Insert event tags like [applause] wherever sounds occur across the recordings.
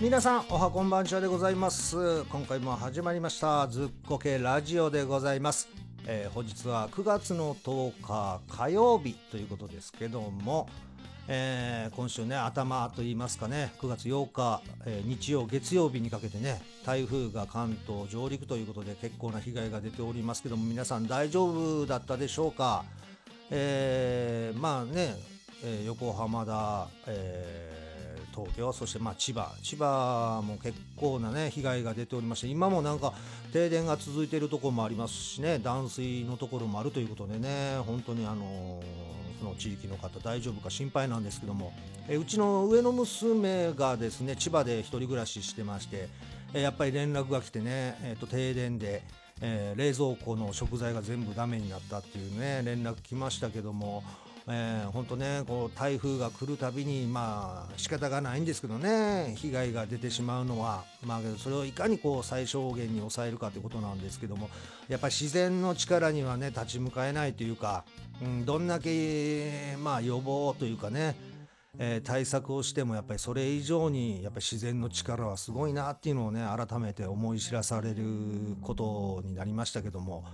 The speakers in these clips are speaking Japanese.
皆さんおはこんばんちはでございます。今回も始まりましたずっこけラジオでございます、えー本日は9月の10日火曜日ということですけども、えー今週ね頭と言いますかね9月8日、えー日曜月曜日にかけてね台風が関東上陸ということで結構な被害が出ておりますけども皆さん大丈夫だったでしょうか？えーまあね、えー横浜だ、えー東京そしてまあ千葉。千葉も結構なね被害が出ておりまして今もなんか停電が続いているところもありますしね断水のところもあるということでね本当にあのその地域の方大丈夫か心配なんですけども、えうちの上の娘がですね千葉で一人暮らししてまして、えやっぱり連絡が来てね、えーと停電で、えー冷蔵庫の食材が全部ダメになったっていうね連絡来ましたけども、えー、本当ねこう台風が来るたびにまあ仕方がないんですけどね被害が出てしまうのは。まあそれをいかにこう最小限に抑えるかということなんですけどもやっぱり自然の力にはね立ち向かえないというか、うん、どんだけまあ予防というかねえー対策をしてもやっぱりそれ以上にやっぱり自然の力はすごいなっていうのをね改めて思い知らされることになりましたけども、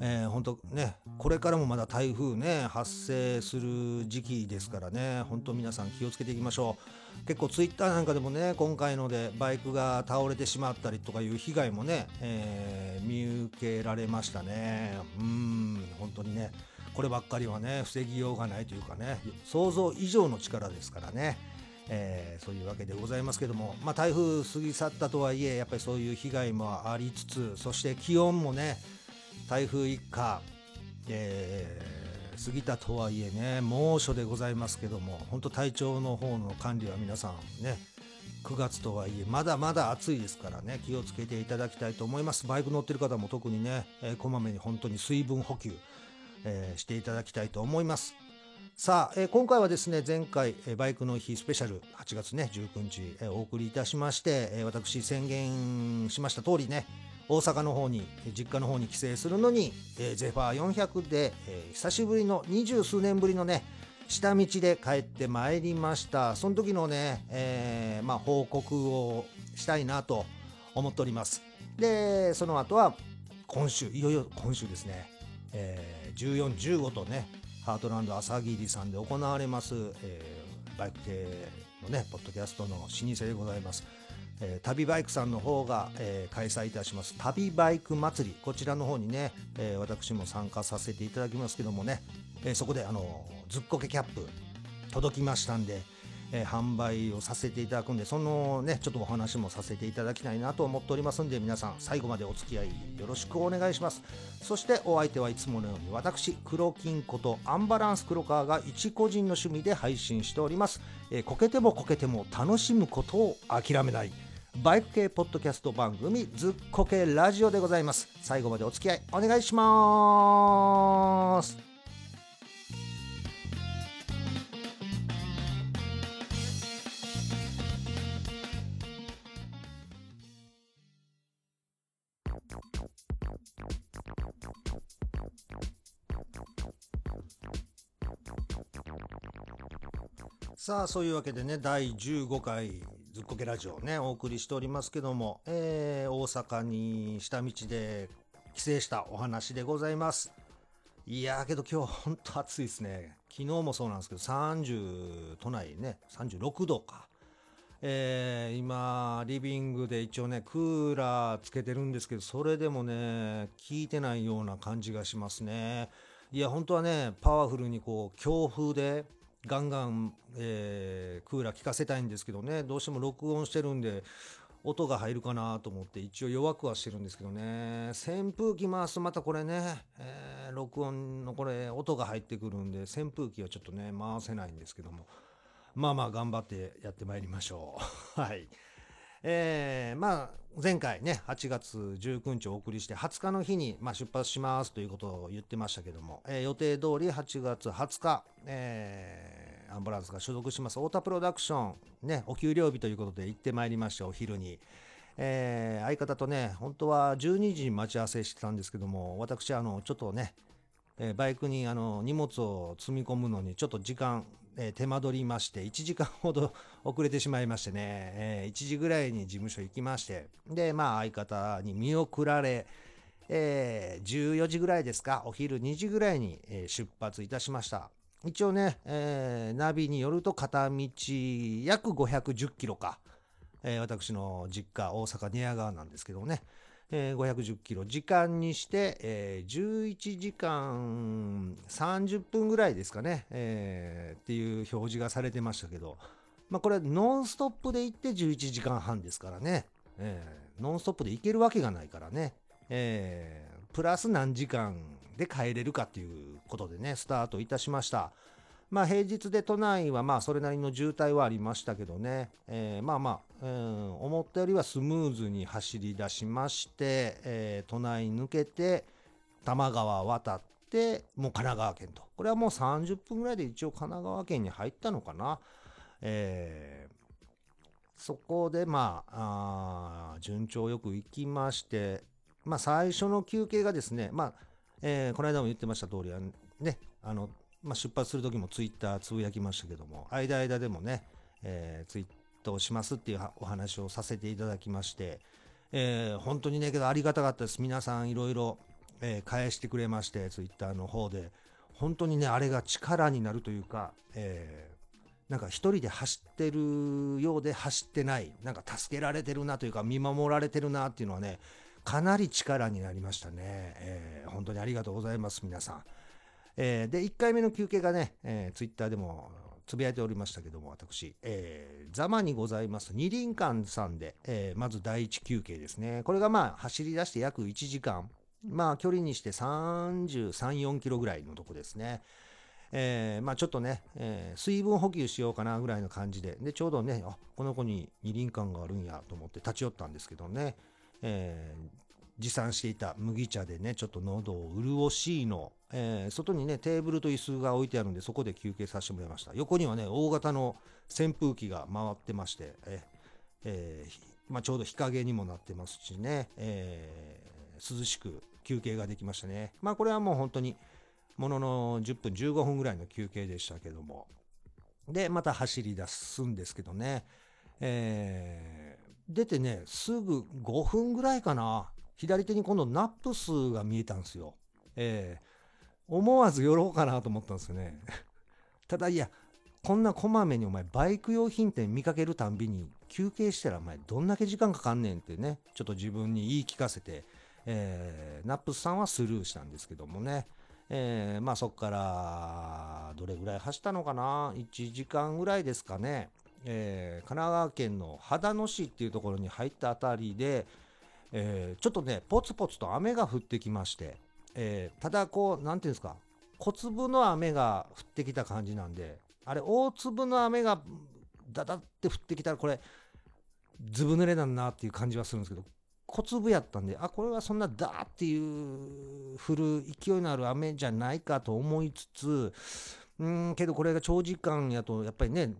えー、本当ねこれからもまだ台風ね発生する時期ですからね本当皆さん気をつけていきましょう。結構ツイッターなんかでもね今回のでバイクが倒れてしまったりとかいう被害もね、えー見受けられましたね。うん本当にねこればっかりはね防ぎようがないというかね想像以上の力ですからね、えーそういうわけでございますけども、まあ、台風過ぎ去ったとはいえやっぱりそういう被害もありつつそして気温もね台風一過、えー過ぎたとはいえね猛暑でございますけども本当体調の方の管理は皆さんね9月とはいえまだまだ暑いですからね気をつけていただきたいと思います。バイク乗ってる方も特にね、えーこまめに本当に水分補給、えーしていただきたいと思います。さあ、えー今回はですね前回、えーバイクの日スペシャル8月ね19日、えーお送りいたしまして、えー私宣言しました通りね大阪の方に実家の方に帰省するのに、えーゼファー400で、えー久しぶりの二十数年ぶりのね下道で帰ってまいりました。その時のね、えーまあ、報告をしたいなと思っております。でその後は今週いよいよ今週ですね、えー、1415とねハートランド朝霧さんで行われます、えーバイク系のねポッドキャストの老舗でございます。えー旅バイクさんの方が、えー開催いたします。旅バイク祭りこちらの方にね、えー私も参加させていただきますけどもね、えーそこであのずっこけキャップ届きましたんで、えー販売をさせていただくんでそのねちょっとお話もさせていただきたいなと思っておりますんで皆さん最後までお付き合いよろしくお願いします。そしてお相手はいつものように私黒金ことアンバランス黒川が一個人の趣味で配信しております、えこけてもこけても楽しむことを諦めない。バイク系ポッドキャスト番組ずっこけラジオでございます。最後までお付き合いお願いします。さあそういうわけでね第15回ずっこけラジオねお送りしておりますけども、えー大阪に下道で帰省したお話でございます。いやーけど今日ほんと暑いですね。昨日もそうなんですけど30都内ね36度か。えー今リビングで一応ねクーラーつけてるんですけどそれでもね効いてないような感じがしますね。いや本当はねパワフルにこう強風でガンガン、えークーラー効かせたいんですけどね。どうしても録音してるんで音が入るかなと思って一応弱くはしてるんですけどね。扇風機回すとまたこれね、えー録音のこれ音が入ってくるんで扇風機はちょっとね回せないんですけども。まあまあ頑張ってやってまいりましょう。[laughs] はい。えーまあ前回ね8月19日をお送りして20日の日に、まあ、出発しますということを言ってましたけども、えー予定通り8月20日、えーアンバランスが所属します太田プロダクションねお給料日ということで行ってまいりましたお昼に。えー相方とね本当は12時に待ち合わせしてたんですけども私あのちょっとね、えーバイクにあの荷物を積み込むのにちょっと時間え、手間取りまして、1時間ほど [laughs] 遅れてしまいましてね、えー、1時ぐらいに事務所行きまして、で、まあ相方に見送られ、えー、14時ぐらいですか、お昼2時ぐらいに、え出発いたしました。一応ね、えナビによると片道約510キロか、え私の実家、大阪寝屋川なんですけどもね、えー、510キロ。時間にして、えー、11時間30分ぐらいですかね、っていう表示がされてましたけど、まあ、これノンストップで行って11時間半ですからね、ノンストップで行けるわけがないからね、プラス何時間で帰れるかっていうことでねスタートいたしました。まあ平日で都内はまあそれなりの渋滞はありましたけどね、えー、まあまあ、うん、思ったよりはスムーズに走り出しまして、えー、都内抜けて多摩川渡ってもう神奈川県と。これはもう30分ぐらいで一応神奈川県に入ったのかな、えー、そこでまああ順調よく行きましてまあ最初の休憩がですねまあ、えー、この間も言ってました通りねあのまあ、出発する時もツイッターつぶやきましたけども、間々でもね、えー、ツイートをしますっていうお話をさせていただきまして、えー、本当にね、けどありがたかったです。皆さんいろいろ、え、返してくれまして、ツイッターの方で。本当にね、あれが力になるというか、えー、なんか一人で走ってるようで走ってない、なんか助けられてるなというか、見守られてるなっていうのはね、かなり力になりましたね。えー、本当にありがとうございます、皆さん。えー、で、1回目の休憩がね、えー、ツイッターでもつぶやいておりましたけども、私、えー、ザマにございます。二輪館さんで、えー、まず第1休憩ですね。これがまあ、走り出して約1時間、まあ、距離にして33、4キロぐらいのとこですね。えー、まあちょっとね、えー、水分補給しようかなぐらいの感じで、で、ちょうどね、あ、この子に二輪館があるんやと思って立ち寄ったんですけどね、えー、持参していた麦茶でね、ちょっと喉を潤しいの、えー、外にね、テーブルと椅子が置いてあるんで、そこで休憩させてもらいました。横にはね、大型の扇風機が回ってまして、ええー、まあ、ちょうど日陰にもなってますしね、えー、涼しく休憩ができましたね。まあ、これはもう本当に、ものの10分、15分ぐらいの休憩でしたけども。で、また走り出すんですけどね、えー、出てね、すぐ5分ぐらいかな、左手に今度ナップスが見えたんですよ。えー、思わず寄ろうかなと思ったんですよね。[laughs] ただいや、こんなこまめにお前バイク用品店見かけるたんびに休憩したらお前どんだけ時間かかんねんってね、ちょっと自分に言い聞かせて、えー、ナップスさんはスルーしたんですけどもね。えー、まあそっからどれぐらい走ったのかな？1時間ぐらいですかね、えー、神奈川県の秦野市っていうところに入ったあたりで、えー、ちょっとね、ポツポツと雨が降ってきまして、えー、ただこう、なんていうんですか、小粒の雨が降ってきた感じなんで、あれ、大粒の雨がだだって降ってきたら、これ、ずぶ濡れなんなっていう感じはするんですけど、小粒やったんで、あ、これはそんなダーっていう降る勢いのある雨じゃないかと思いつつ、うんけどこれが長時間やとやっぱりね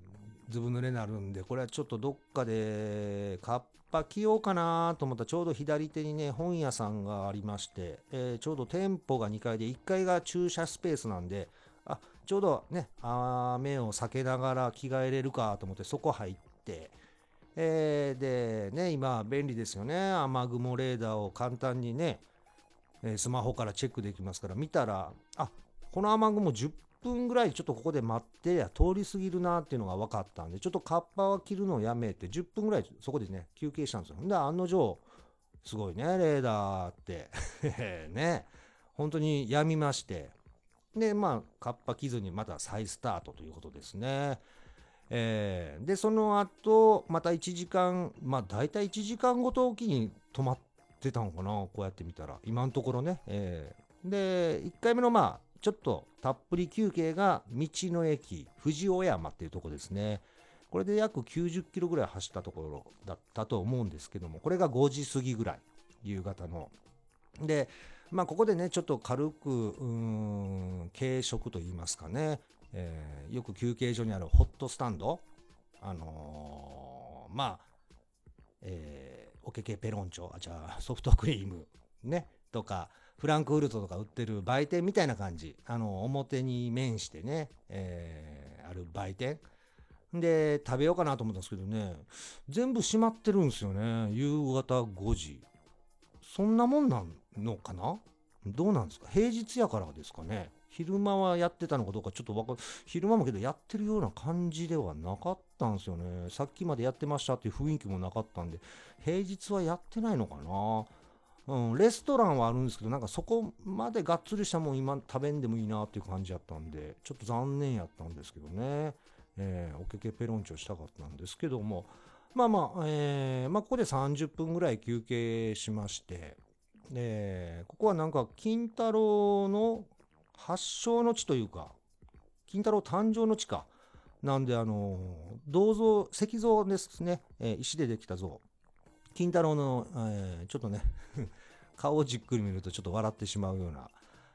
ずぶ濡れになるんでこれはちょっとどっかでカッパ着ようかなと思ったらちょうど左手にね本屋さんがありまして、えー、ちょうど店舗が2階で1階が駐車スペースなんであちょうどね雨を避けながら着替えれるかと思ってそこ入って、えー、でね今便利ですよね。雨雲レーダーを簡単にねスマホからチェックできますから見たらあこの雨雲10分ぐらいちょっとここで待ってや通り過ぎるなっていうのが分かったんでちょっとカッパは切るのをやめて10分ぐらいそこでね休憩したんですよ。んで案の定すごいねレーダーって。[laughs] ね。本当にやみまして。でまあカッパ切ずにまた再スタートということですね。えー、でその後また1時間まあ大体1時間ごとおきに止まってたのかなこうやって見たら。今のところね、えー、で1回目のまあちょっとたっぷり休憩が道の駅富士尾山っていうとこですね。これで約90キロぐらい走ったところだったと思うんですけども、これが5時過ぎぐらい、夕方の。で、まあここでね、ちょっと軽く、うん、軽食といいますかね、えー、よく休憩所にあるホットスタンド、あのー、まあ、えー、おけけペロンチョ、あ、じゃあソフトクリーム、ね、とか、フランクフルトとか売ってる売店みたいな感じ、あの、表に面してね、えー、ある売店。で食べようかなと思ったんですけどね全部閉まってるんですよね夕方5時。そんなもんなのかな？どうなんですか？平日やからですかね。昼間はやってたのかどうかちょっとわか昼間もけどやってるような感じではなかったんですよね。さっきまでやってましたっていう雰囲気もなかったんで平日はやってないのかな？うん、レストランはあるんですけど、なんかそこまでがっつりしたもん今食べんでもいいなっていう感じやったんで、ちょっと残念やったんですけどね。えー、おけけペロンチョしたかったんですけども、まあまあ、えー、まあここで30分ぐらい休憩しまして、えー、ここはなんか金太郎の発祥の地というか、金太郎誕生の地か。なんで、あの、銅像、石像ですね、えー、石でできた像。金太郎の、えー、ちょっとね [laughs] 顔をじっくり見るとちょっと笑ってしまうような、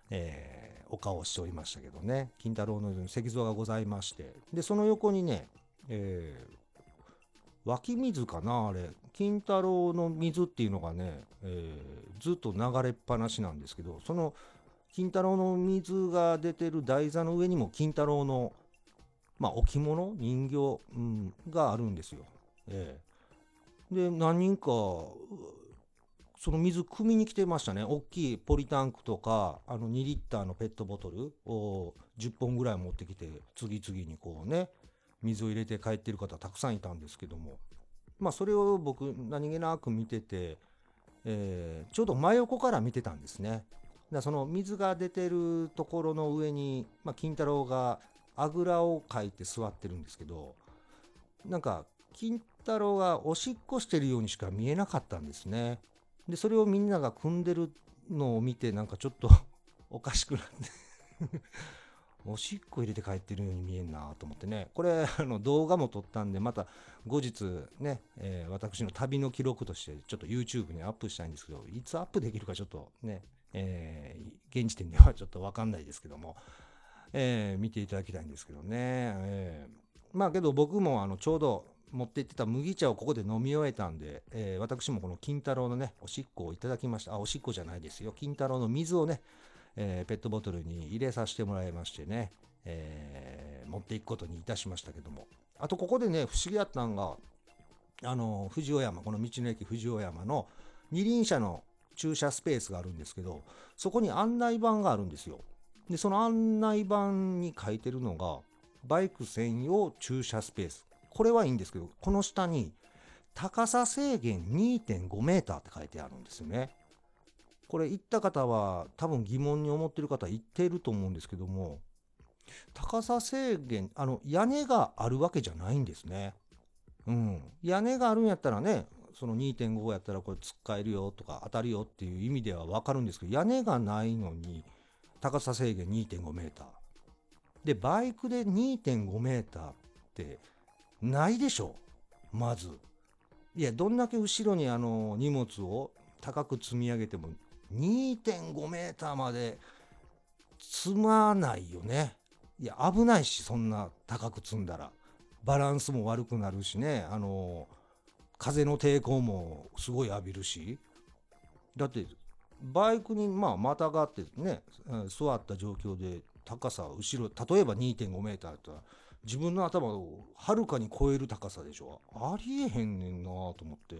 えー、お顔をしておりましたけどね、金太郎の石像がございまして、で、その横にね、えー、湧き水かなあれ、金太郎の水っていうのがね、えー、ずっと流れっぱなしなんですけど、その金太郎の水が出てる台座の上にも金太郎の、まあ、置物、人形、うん、があるんですよ。ええ、で、何人か、その水汲みに来てましたね。大きいポリタンクとか、あの2リッターのペットボトルを10本ぐらい持ってきて、次々にこうね、水を入れて帰ってる方たくさんいたんですけども、まあそれを僕何気なく見てて、えー、ちょうど真横から見てたんですね。だその水が出てるところの上に、まあ、金太郎があぐらをかいて座ってるんですけど、なんか、金太郎がおしっこしてるようにしか見えなかったんですね。で、それをみんなが組んでるのを見て、なんかちょっと [laughs] おかしくなって [laughs] おしっこ入れて帰ってるように見えんなと思ってね。これ、あの、動画も撮ったんで、また後日ね、えー、私の旅の記録としてちょっと YouTube にアップしたいんですけど、いつアップできるかちょっとね、えー、現時点では [laughs] ちょっとわかんないですけども、えー、見ていただきたいんですけどね。えー、まあけど僕もあのちょうど持って行ってた麦茶をここで飲み終えたんで、えー、私もこの金太郎のね、おしっこをいただきました。あ、おしっこじゃないですよ。金太郎の水をね、えー、ペットボトルに入れさせてもらいましてね、えー、持っていくことにいたしましたけども。あとここでね、不思議やったんが、あの、富士尾山、この道の駅富士尾山の二輪車の駐車スペースがあるんですけど、そこに案内板があるんですよ。で、その案内板に書いてるのが、バイク専用駐車スペース。これはいいんですけど、この下に、高さ制限2.5メーターって書いてあるんですよね。これ行った方は多分疑問に思ってる方言ってると思うんですけども、高さ制限、あの屋根があるわけじゃないんですね。うん。屋根があるんやったらね、その2.5やったらこれ突っかえるよとか当たるよっていう意味ではわかるんですけど、屋根がないのに高さ制限2.5メーター。で、バイクで2.5メーターってないでしょまず。いや、どんだけ後ろにあの荷物を高く積み上げても2.5メーターまで積まないよね。いや、危ないし、そんな高く積んだら。バランスも悪くなるしね。あの風の抵抗もすごい浴びるしだってバイクにまあまたがってね座った状況で高さ後ろ例えば2.5メーターだったら自分の頭をはるかに超える高さでしょありえへんねんなと思って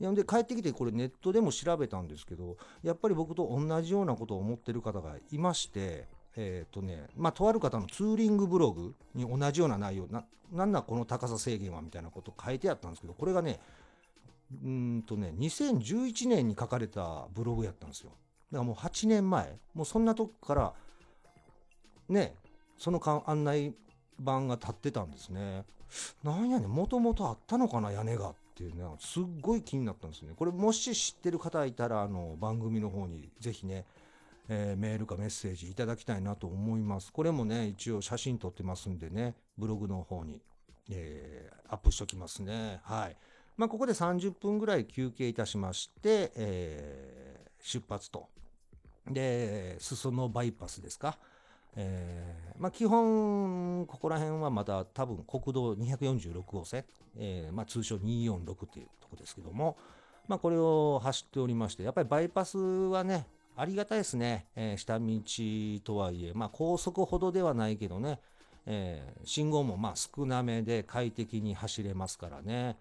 いやで帰ってきてこれネットでも調べたんですけどやっぱり僕と同じようなことを思ってる方がいましてえっ、ー、とね、まあ、とある方のツーリングブログに同じような内容、な、なんだこの高さ制限はみたいなこと書いてあったんですけど、これがね、うんとね、2011年に書かれたブログやったんですよ。だからもう8年前、もうそんなとこから、ね、その案内板が立ってたんですね。なんやねん、もともとあったのかな、屋根がっていうね、すっごい気になったんですね。これもし知ってる方いたら、あの、番組の方にぜひね、えー、メールかメッセージいただきたいなと思います。これもね、一応写真撮ってますんでね、ブログの方に、えー、アップしときますね。はい。まあ、ここで30分ぐらい休憩いたしまして、えー、出発と。で、裾野バイパスですか。えー、まあ、基本、ここら辺はまだ多分国道246号線、えー、まあ、通称246っていうところですけども、まあ、これを走っておりまして、やっぱりバイパスはね、ありがたいですね。えー、下道とはいえ、まあ高速ほどではないけどね、えー、信号もまあ少なめで快適に走れますからね、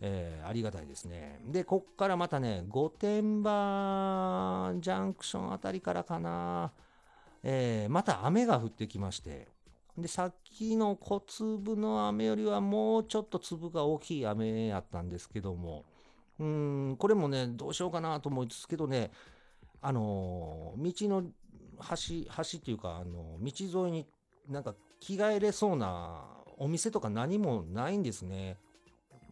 えー、ありがたいですね。で、こっからまたね、御殿場ジャンクションあたりからかな、えー、また雨が降ってきまして、で、さっきの小粒の雨よりはもうちょっと粒が大きい雨やったんですけども、うん、これもね、どうしようかなと思うんですけどね、あの道の橋、橋っていうか、あの道沿いになんか着替えれそうなお店とか何もないんですね。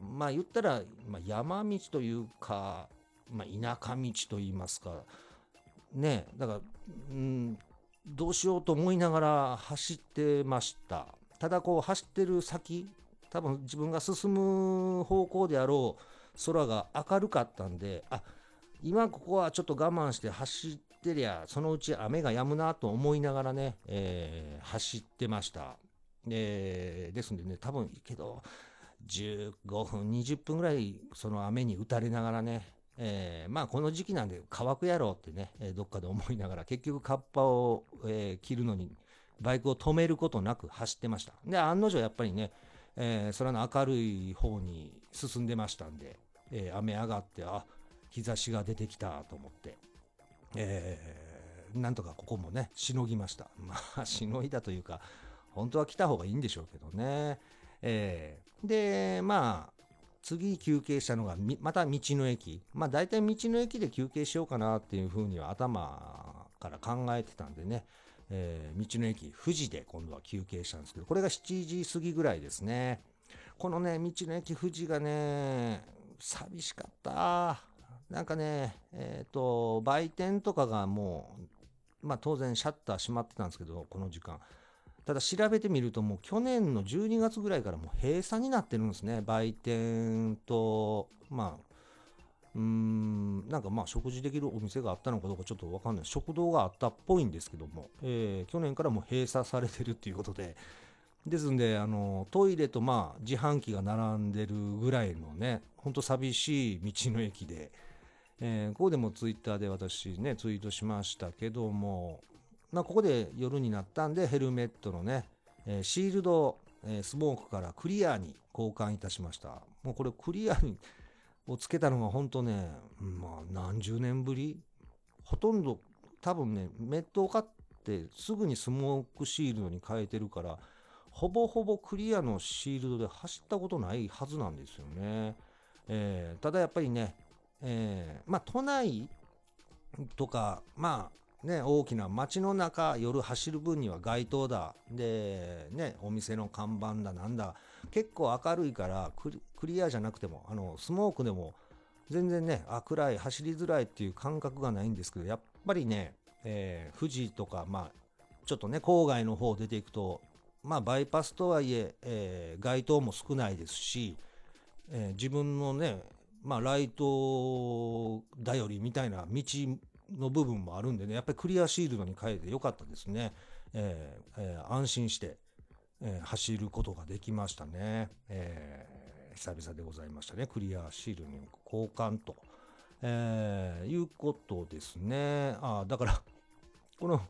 まあ言ったら、まあ、山道というか、まあ、田舎道と言いますか、ね、だから、うん、どうしようと思いながら走ってました。ただこう走ってる先、多分自分が進む方向であろう空が明るかったんで、あ、今ここはちょっと我慢して走ってりゃ、そのうち雨が止むなと思いながらね、えー、走ってました。えー、ですんでね、多分いいけど、15分、20分ぐらいその雨に打たれながらね、えー、まあこの時期なんで乾くやろうってね、えー、どっかで思いながら結局カッパを、えー、切るのにバイクを止めることなく走ってました。で、案の定やっぱりね、え、空の明るい方に進んでましたんで、え、雨上がって、あ、日差しが出てきたと思って、え、なんとかここもね、しのぎました。[laughs] まあ、しのいだというか、本当は来た方がいいんでしょうけどね。えー、で、まあ、次休憩したのが、また道の駅。まあ大体道の駅で休憩しようかなっていうふうには頭から考えてたんでね、えー、道の駅富士で今度は休憩したんですけど、これが7時過ぎぐらいですね。このね、道の駅富士がね、寂しかった。なんかね、えっ、ー、と、売店とかがもう、まあ当然シャッター閉まってたんですけど、この時間。ただ調べてみるともう去年の12月ぐらいからもう閉鎖になってるんですね。売店と、まあ、うーん、なんかまあ食事できるお店があったのかどうかちょっとわかんない。食堂があったっぽいんですけども、えー、去年からもう閉鎖されてるっていうことで、ですんで、あの、トイレとまあ自販機が並んでるぐらいのね、ほんと寂しい道の駅で、えー、ここでもツイッターで私ね、ツイートしましたけども、まあ、ここで夜になったんでヘルメットのね、えー、シールド、えー、スモークからクリアに交換いたしました。もうこれクリアにをつけたのが本当ね、まあ何十年ぶり？ほとんど多分ね、メットを買ってすぐにスモークシールドに変えてるから、ほぼほぼクリアのシールドで走ったことないはずなんですよね。えー、ただやっぱりね、えー、まあ都内とか、まあね、大きな街の中、夜走る分には街灯だ。で、ね、お店の看板だ、なんだ。結構明るいからクリアじゃなくても、あの、スモークでも、全然ね、暗い、走りづらいっていう感覚がないんですけど、やっぱりね、えー、富士とか、まあ、ちょっとね、郊外の方出ていくと、まあ、バイパスとはいええー、街灯も少ないですし、えー、自分のね、まあ、ライト頼りみたいな道の部分もあるんでね、やっぱりクリアシールドに変えてよかったですね。えーえー、安心して、えー、走ることができましたね。えー、久々でございましたね。クリアシールドに交換と、え、いうことですね。あだから、この、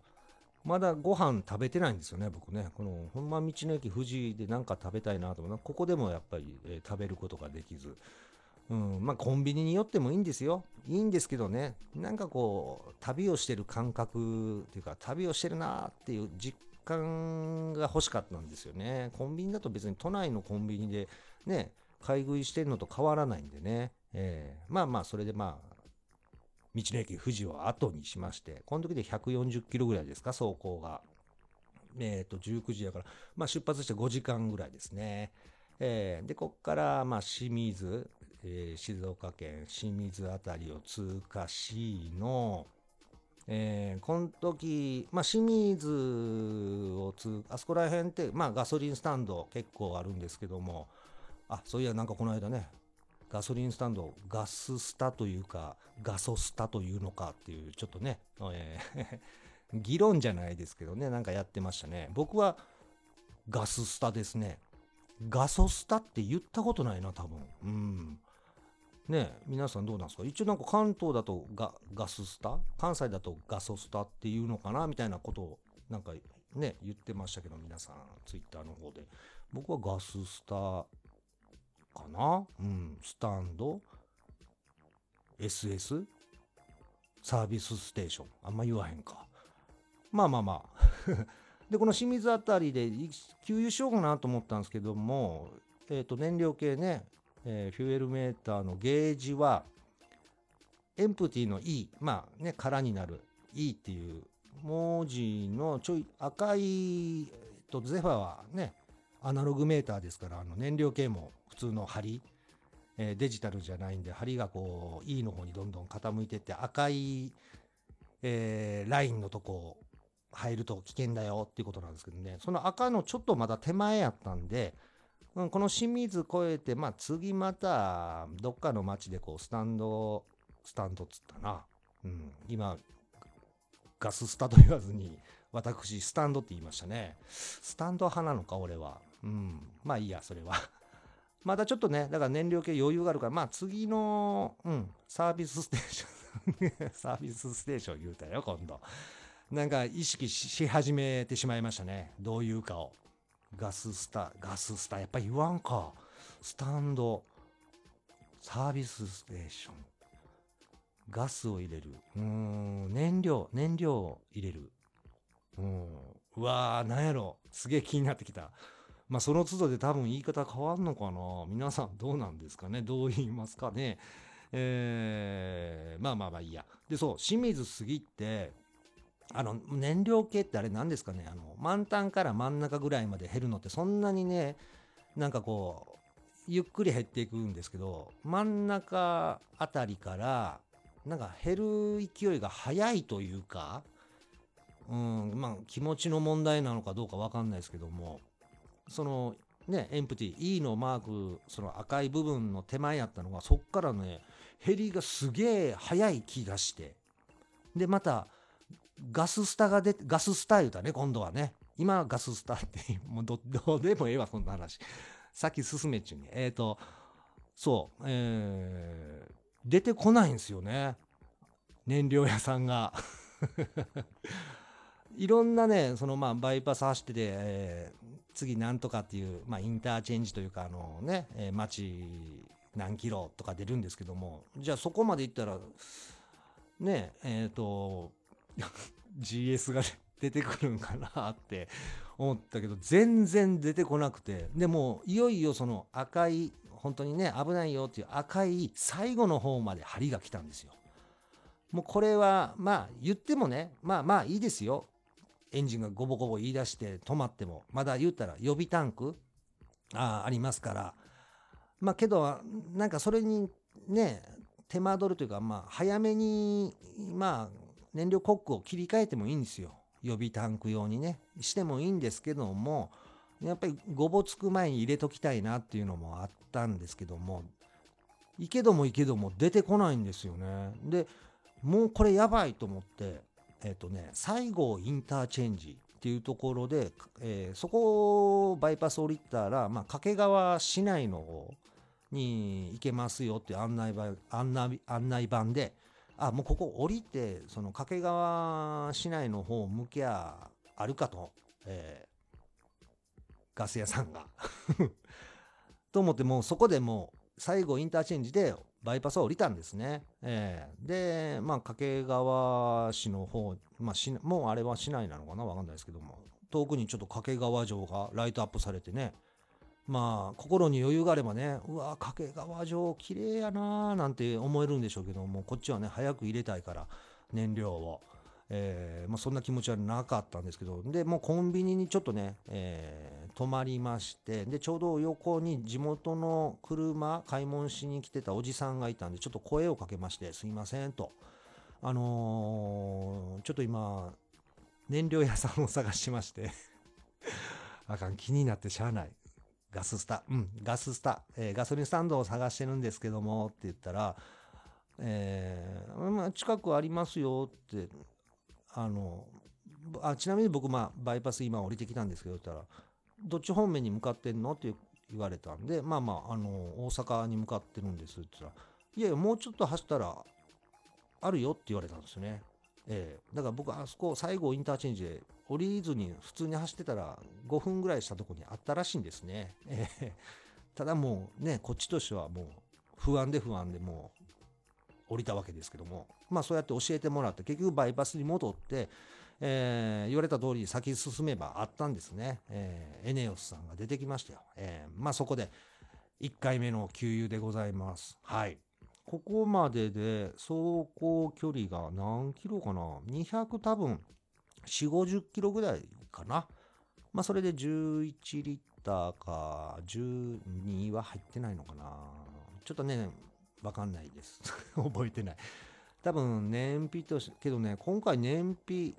まだご飯食べてないんですよね、僕ね。この、ほんま道の駅富士でなんか食べたいなと思うここでもやっぱり、え、食べることができず、うん、まあコンビニによってもいいんですよ。いいんですけどね、なんかこう、旅をしてる感覚っていうか、旅をしてるなっていう実感が欲しかったんですよね。コンビニだと別に都内のコンビニでね、買い食いしてるのと変わらないんでね。えー、まあまあ、それでまあ、道の駅富士を後にしまして、この時で140キロぐらいですか、走行が。えっ、ー、と、19時だから、まあ出発して5時間ぐらいですね。えー、で、こっから、まあ、清水、えー、静岡県清水あたりを通過しの、えー、この時、まあ、清水を通あそこら辺って、まあ、ガソリンスタンド結構あるんですけども、あ、そういや、なんかこの間ね、ガソリンスタンド、ガススタというか、ガソスタというのかっていう、ちょっとね、えー [laughs] 議論じゃないですけどね、なんかやってましたね。僕はガススタですね。ガソスタって言ったことないな、多分。うん。ね皆さんどうなんですか？一応なんか関東だとガガススタ？関西だとガソスタっていうのかな？みたいなことをなんかね、言ってましたけど、皆さん、ツイッターの方で。僕はガススターかな？うん、スタンド、SS、サービスステーション？あんま言わへんか。まあまあまあ。[laughs] で、この清水あたりで給油しようかなと思ったんですけども、えっ、ー、と、燃料系ね、えー、フュエルメーターのゲージは、エンプティの E、まあね、空になる E っていう文字のちょい赤い、えっと、ゼファはね、アナログメーターですから、あの燃料系も普通の針、えー、デジタルじゃないんで、針がこう E の方にどんどん傾いてって赤い、えー、ラインのとこ入ると危険だよっていうことなんですけどね、その赤のちょっとまだ手前やったんで、うん、この清水越えて、まあ次またどっかの街でこうスタンド、スタンドっつったな。うん、今、ガススタと言わずに、私、スタンドって言いましたね。スタンド派なのか、俺は。うん。まあいいや、それは。[laughs] またちょっとね、だから燃料系余裕があるから、まあ次の、うん、サービスステーション [laughs] サービスステーション言うたよ、今度。なんか意識し始めてしまいましたね。どういうかを。ガススタ、ガススタ、やっぱ言わんか。スタンド、サービスステーション。ガスを入れる。うん、燃料、燃料を入れる。うん、うわー、なんやろ。すげえ気になってきた。まあ、その都度で多分言い方変わんのかな皆さんどうなんですかねどう言いますかねえー、まあまあまあいいや。で、そう、清水杉って、あの、燃料系ってあれ何ですかね？あの、満タンから真ん中ぐらいまで減るのってそんなにね、なんかこう、ゆっくり減っていくんですけど、真ん中あたりから、なんか減る勢いが早いというか、うん、まあ気持ちの問題なのかどうかわかんないですけども、そのね、エンプティ、E のマーク、その赤い部分の手前やったのが、そっからね、減りがすげえ早い気がして。で、また、ガススタが出て、ガススタ言うたね、今度はね。今ガススタって、もうど、[laughs] どうでもええわ、そんな話。さっき進めっちゅうに。えっ、ー、と、そう、えー、出てこないんですよね。燃料屋さんが。[laughs] いろんなね、そのまあバイパス走ってて、えー、次なんとかっていう、まあインターチェンジというか、あのね、えー、街何キロとか出るんですけども、じゃあそこまで行ったら、ね、えっ、ー、と、GS が出てくるんかなって思ったけど、全然出てこなくて、でも、いよいよその赤い本当にね、危ないよっていう赤い最後の方まで針が来たんですよ。もうこれは、まあ言ってもね、まあまあいいですよ。エンジンがゴボゴボ言い出して止まっても、まだ言ったら予備タンクあありますから。まあけど、なんかそれにね、手間取るというか、まあ早めに、まあ燃料コックを切り替えてもいいんですよ。予備タンク用にね、してもいいんですけども、やっぱりごぼつく前に入れときたいなっていうのもあったんですけども、いけどもいけども出てこないんですよね。で、もうこれやばいと思って、えっ、ー、とね、西郷インターチェンジっていうところで、えー、そこをバイパス降りたら、まあ、掛川市内の方に行けますよって案内案内案内板で、あ、もうここ降りて、その掛川市内の方向けゃあるかと、えガス屋さんが。[laughs] と思ってもうそこでもう最後インターチェンジでバイパスを降りたんですね。えー、で、まあ、掛川市の方、まあ、もうあれは市内なのかな？わかんないですけども、遠くにちょっと掛川城がライトアップされてね、まあ、心に余裕があればね、うわ、掛川城綺麗やなーなんて思えるんでしょうけども、こっちはね、早く入れたいから、燃料を。えー、まあ、そんな気持ちはなかったんですけど、で、もうコンビニにちょっとね、えー、泊まりまして、で、ちょうど横に地元の車、買い物しに来てたおじさんがいたんで、ちょっと声をかけまして、すいませんと。あのー、ちょっと今、燃料屋さんを探しまして [laughs] あかん、気になってしゃあない。ガススタ、うん、ガススタ、えー、ガソリンスタンドを探してるんですけども、って言ったら、えー、まあ、近くありますよってあのあちなみに僕、まあ、バイパス今降りてきたんですけど言ったらどっち方面に向かってんのって言われたんでまあまああの大阪に向かってるんですって言ったらいやいやもうちょっと走ったらあるよって言われたんですよね。えー、だから僕あそこ最後インターチェンジで降りずに普通に走ってたら5分ぐらいしたとこにあったらしいんですね。えー、ただもうね、こっちとしてはもう不安で不安でもう降りたわけですけども、まあそうやって教えてもらって結局バイパスに戻って、えー、言われた通り先進めばあったんですね。えー、エネオスさんが出てきましたよ。えー、まあそこで1回目の給油でございます。はい。ここまでで走行距離が何キロかな ?200 多分4、50キロぐらいかな。まあそれで11リッターか12は入ってないのかな。ちょっとね、わかんないです。[laughs] 覚えてない。多分燃費とし、けどね、今回燃費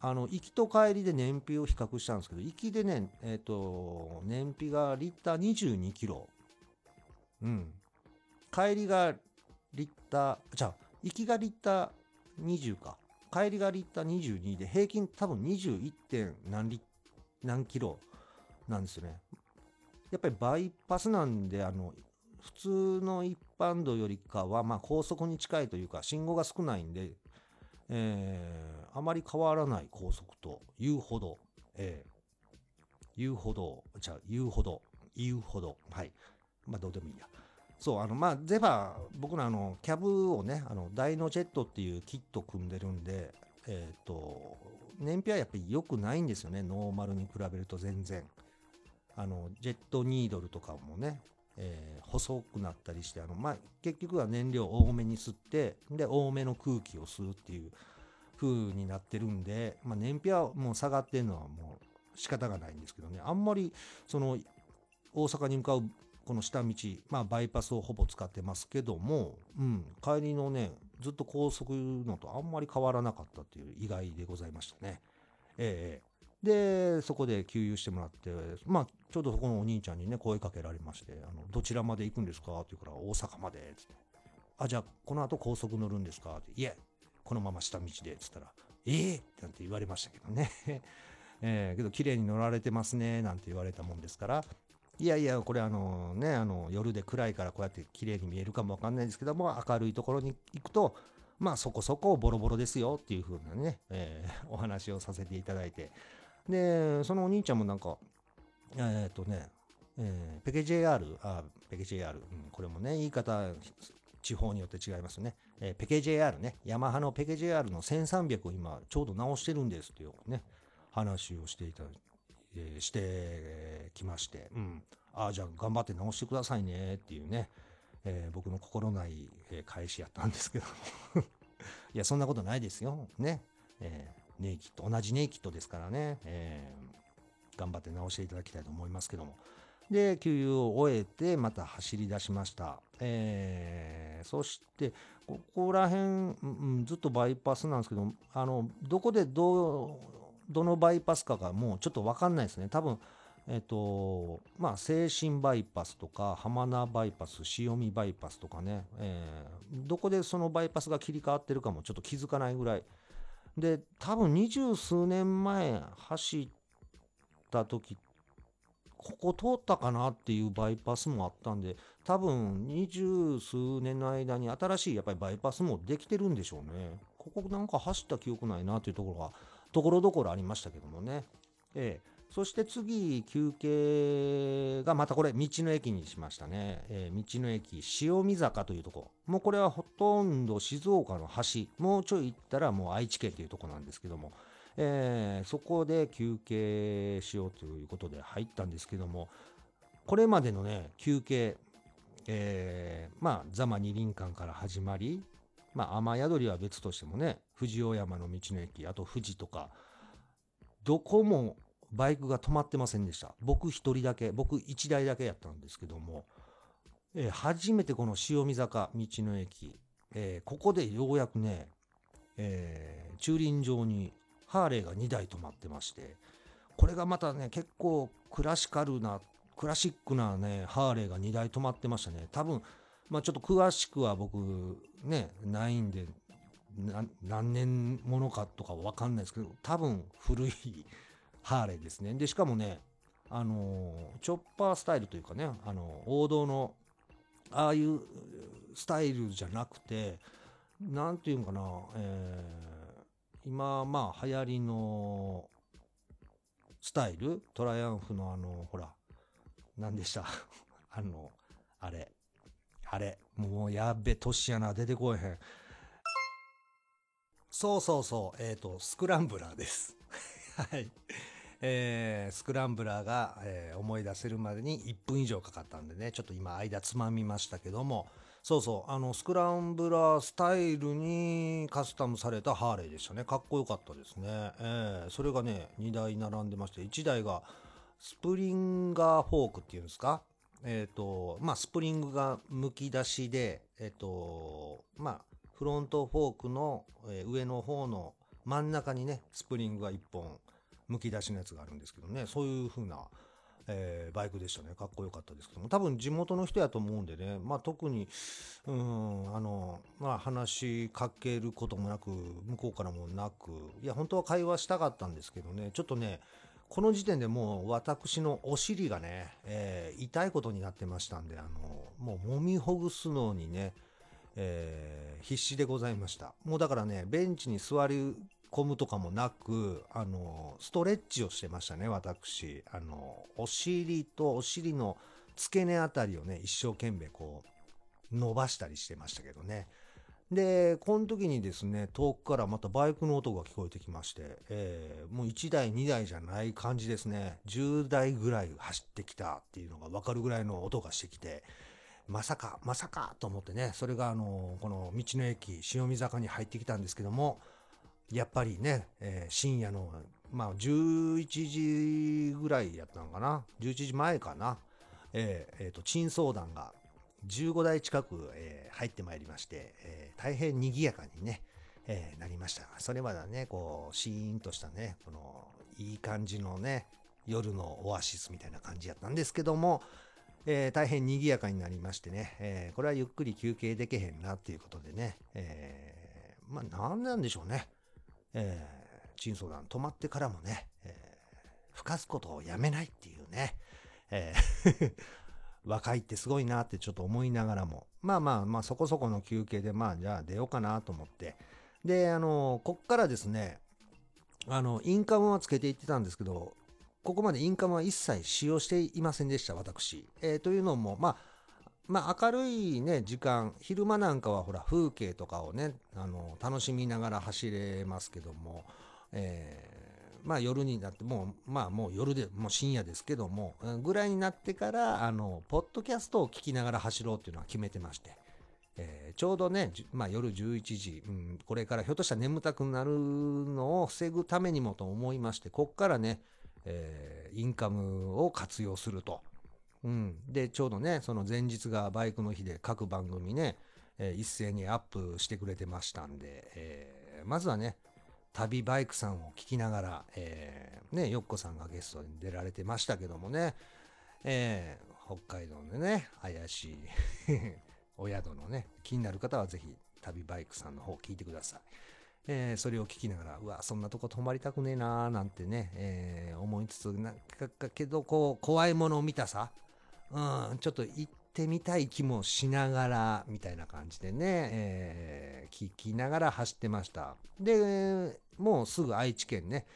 あの行きと帰りで燃費を比較したんですけど行きでね、えっ、ー、と燃費がリッター22キロうん帰りがリッターじゃあ行きがリッター20か帰りがリッター22で平均多分 21. 点何リ何キロなんですよねやっぱりバイパスなんであの普通の一般道よりかはまあ高速に近いというか信号が少ないんでえー、あまり変わらない高速と言うほど、えー、言うほど、じゃあ言うほど、言うほど、はい。まあどうでもいいや。そう、あの、まあ、ゼファー、僕のあの、キャブをね、あの、ダイノジェットっていうキット組んでるんで、えっ、ー、と、燃費はやっぱり良くないんですよね、ノーマルに比べると全然。あの、ジェットニードルとかもね、えー、細くなったりしてあの、まあ、結局は燃料多めに吸ってで多めの空気を吸うっていう風になってるんで、まあ、燃費はもう下がってるのはもう仕方がないんですけどねあんまりその大阪に向かうこの下道、まあ、バイパスをほぼ使ってますけども、うん、帰りのねずっと高速のとあんまり変わらなかったっていう意外でございましたね。ええで、そこで給油してもらって、まあ、ちょうどそこのお兄ちゃんにね、声かけられまして、あの、どちらまで行くんですかって言うから、大阪まで、つって。あ、じゃあ、この後高速乗るんですかって。いえ、このまま下道で、つったら、ええ？ー、なんて言われましたけどね。[laughs] えー、けど、綺麗に乗られてますね、なんて言われたもんですから、いやいや、これあのね、あの、夜で暗いからこうやって綺麗に見えるかもわかんないですけども、明るいところに行くと、まあそこそこボロボロですよっていう風なね、えー、お話をさせていただいて、で、そのお兄ちゃんもなんか、えっ、とね、えー、ペケ JR、あ、ペケ JR、うん、これもね、言い方、地方によって違いますね。えー、ペケ JR ね、ヤマハのペケ JR の1300を今、ちょうど直してるんですっていうね、話をしていただいて、えー、してきまして、うん。ああ、じゃあ頑張って直してくださいねっていうね、えー、僕の心ない、え返しやったんですけど [laughs] いや、そんなことないですよ。ね。えーネイキット、同じネイキットですからね、えー、頑張って直していただきたいと思いますけども。で、給油を終えて、また走り出しました。えー、そして、ここら辺、うん、ずっとバイパスなんですけど、あの、どこでどう、どのバイパスかがもうちょっとわかんないですね。多分、えっ、と、まあ、精神バイパスとか、浜名バイパス、潮見バイパスとかね、えー、どこでそのバイパスが切り替わってるかもちょっと気づかないぐらい、で、多分二十数年前走った時、ここ通ったかなっていうバイパスもあったんで、多分二十数年の間に新しいやっぱりバイパスもできてるんでしょうね。ここなんか走った記憶ないなというところが、ところどころありましたけどもね。ええ。そして次、休憩がまたこれ、道の駅にしましたね。えー、道の駅、塩見坂というとこ。もうこれはほとんど静岡の端。もうちょい行ったらもう愛知県というとこなんですけども、えー、そこで休憩しようということで入ったんですけども、これまでのね、休憩、えー、まあ、座間二輪館から始まり、まあ、雨宿りは別としてもね、富士大山の道の駅、あと富士とか、どこもバイクが止まってませんでした。僕一人だけ、僕一台だけやったんですけども、えー、初めてこの塩見坂道の駅、えー、ここでようやくね、えー、駐輪場にハーレーが2台止まってまして、これがまたね、結構クラシカルな、クラシックなね、ハーレーが2台止まってましたね。多分、まあちょっと詳しくは僕ね、ないんで、何年ものかとかわかんないですけど、多分古いハーレーですね。で、しかもね、あのチョッパースタイルというかね、あの王道の、ああいうスタイルじゃなくて、なんていうのかな、え今まあ流行りのスタイル？トライアンフのあのほら何でした？[laughs] あのあれ。あれもうやっべ年やな出てこえへん。そうそうそうえっ、ー、とスクランブラーです。[laughs] はい。えー、スクランブラーが、えー、思い出せるまでに1分以上かかったんでねちょっと今間つまみましたけども。そうそうあのスクランブラースタイルにカスタムされたハーレーでしたね。かっこよかったですね、えー、それがね2台並んでまして1台がスプリンガーフォークっていうんですか？えっ、ー、とまあスプリングがむき出しでえっ、ー、とまあフロントフォークの上の方の真ん中にねスプリングが1本むき出しのやつがあるんですけどね。そういう風な、えー、バイクでしたね。かっこよかったですけども。多分地元の人やと思うんでね。まあ特にうんあのまあ話しかけることもなく向こうからもなく。いや本当は会話したかったんですけどね。ちょっとねこの時点でもう私のお尻がね、えー、痛いことになってましたんであのもう揉みほぐすのにねえー、必死でございました。もうだからね、ベンチに座り込むとかもなく、あの、ストレッチをしてましたね、私。あの、お尻とお尻の付け根あたりをね、一生懸命こう、伸ばしたりしてましたけどね。で、この時にですね、遠くからまたバイクの音が聞こえてきまして、えー、もう1台2台じゃない感じですね。10台ぐらい走ってきたっていうのがわかるぐらいの音がしてきて、まさか、まさかと思ってね、それがあの、この道の駅、潮見坂に入ってきたんですけども、やっぱりね、えー、深夜の、まあ、11時ぐらいやったのかな、11時前かな、えー、えー、と、珍相談が15台近く、えー、入ってまいりまして、えー、大変賑やかにね、えー、なりました。それまではね、こう、シーンとしたね、この、いい感じのね、夜のオアシスみたいな感じやったんですけども、えー、大変賑やかになりましてね、えー、これはゆっくり休憩できへんなっていうことでね、えー、まあ、なんなんでしょうね。えー、チンソーダン止まってからもね、えー、吹かすことをやめないっていうね、えー若いってすごいなってちょっと思いながらも、まあまあまあそこそこの休憩でまあじゃあ出ようかなと思って、で、あの、こっからですね、あの、インカムはつけていってたんですけど、ここまでインカムは一切使用していませんでした、私。えー、というのも、まあ、まあ、明るいね、時間、昼間なんかはほら、風景とかをね、あの、楽しみながら走れますけども、えー、まあ夜になって、もう、まあもう夜で、もう深夜ですけども、ぐらいになってから、あの、ポッドキャストを聞きながら走ろうっていうのは決めてまして、えー、ちょうどね、まあ、夜11時、うん、これからひょっとしたら眠たくなるのを防ぐためにもと思いまして、こっからね、えー、インカムを活用すると。うん。で、ちょうどね、その前日がバイクの日で各番組ね、えー、一斉にアップしてくれてましたんで、え、まずはね、旅バイクさんを聞きながら、えー、ね、よっこさんがゲストに出られてましたけどもね、えー、北海道でね、怪しい [laughs] お宿のね、気になる方はぜひ旅バイクさんの方聞いてください。えー、それを聞きながら、うわ、そんなとこ泊まりたくねえなーなんてね、えー、思いつつ、なんか、けど、こう、怖いものを見たさ、うん、ちょっと行ってみたい気もしながら、みたいな感じでね、えー、聞きながら走ってました。で、もうすぐ愛知県ね、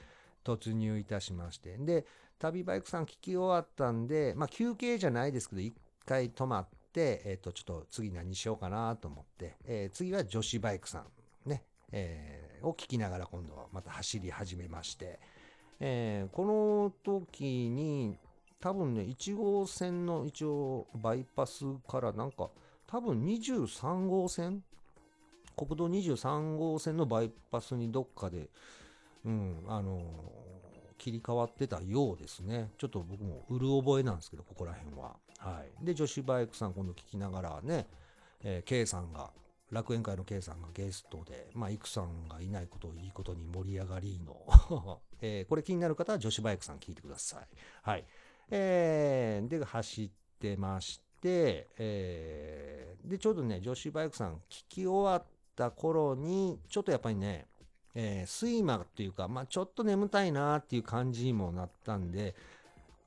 突入いたしまして。で、旅バイクさん聞き終わったんで、まあ休憩じゃないですけど、一回止まって、えっ、ー、と、ちょっと次何しようかなと思って、えー、次は女子バイクさんねえー、を聞きながら今度はまた走り始めまして、えー、この時に多分ね、1号線の一応バイパスからなんか多分23号線？国道23号線のバイパスにどっかで、うん、あのー、切り替わってたようですね。ちょっと僕もうる覚えなんですけど、ここら辺は。はい。で、女子バイクさん今度聞きながらね、えー、K さんが楽園会の K さんがゲストで、まあ、イクさんがいないことをいいことに盛り上がりの [laughs] えー、これ気になる方は女子バイクさん聞いてください。はい。えー、で、走ってまして、えー、で、ちょうどね、女子バイクさん聞き終わった頃に、ちょっとやっぱりね、えー、睡魔っていうか、まあ、ちょっと眠たいなっていう感じにもなったんで、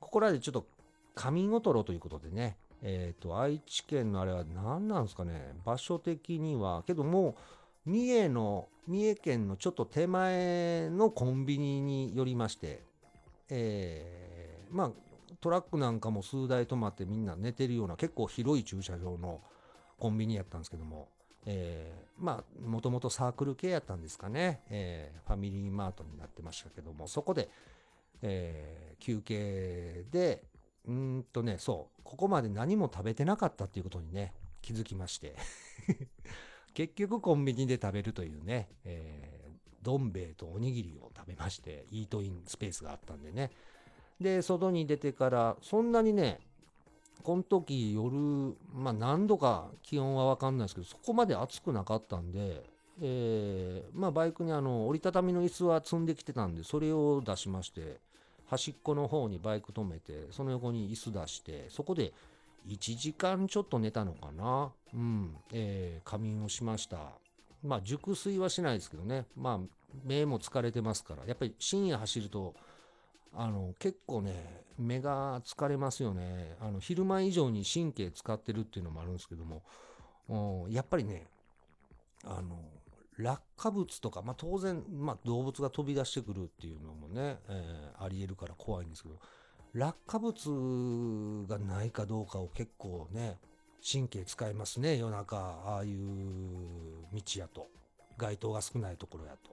ここらでちょっと仮眠を取ろうということでね、えっ、ー、と、愛知県のあれは何なんですかね、場所的には、けども三重の三重県のちょっと手前のコンビニに寄りまして、えーまあトラックなんかも数台止まってみんな寝てるような結構広い駐車場のコンビニやったんですけども、えーまあもともとサークル系やったんですかね、えーファミリーマートになってましたけども。そこで、えー休憩でうんとねそうここまで何も食べてなかったっていうことにね気づきまして。[laughs] 結局コンビニで食べるというね、えーどん兵衛とおにぎりを食べましてイートインスペースがあったんでね。で外に出てからそんなにねこの時夜まあ何度か気温は分かんないですけどそこまで暑くなかったんで、えーまあバイクにあの折りたたみの椅子は積んできてたんでそれを出しまして端っこの方にバイク止めてその横に椅子出してそこで1時間ちょっと寝たのかな。うん、えー仮眠をしました。まあ熟睡はしないですけどね。まあ目も疲れてますからやっぱり深夜走るとあの結構ね目が疲れますよね。あの昼間以上に神経使ってるっていうのもあるんですけども。やっぱりねあの落下物とか、まあ、当然、まあ、動物が飛び出してくるっていうのもね、えーありえるから怖いんですけど落下物がないかどうかを結構ね神経使いますね。夜中ああいう道やと。街灯が少ないところやと。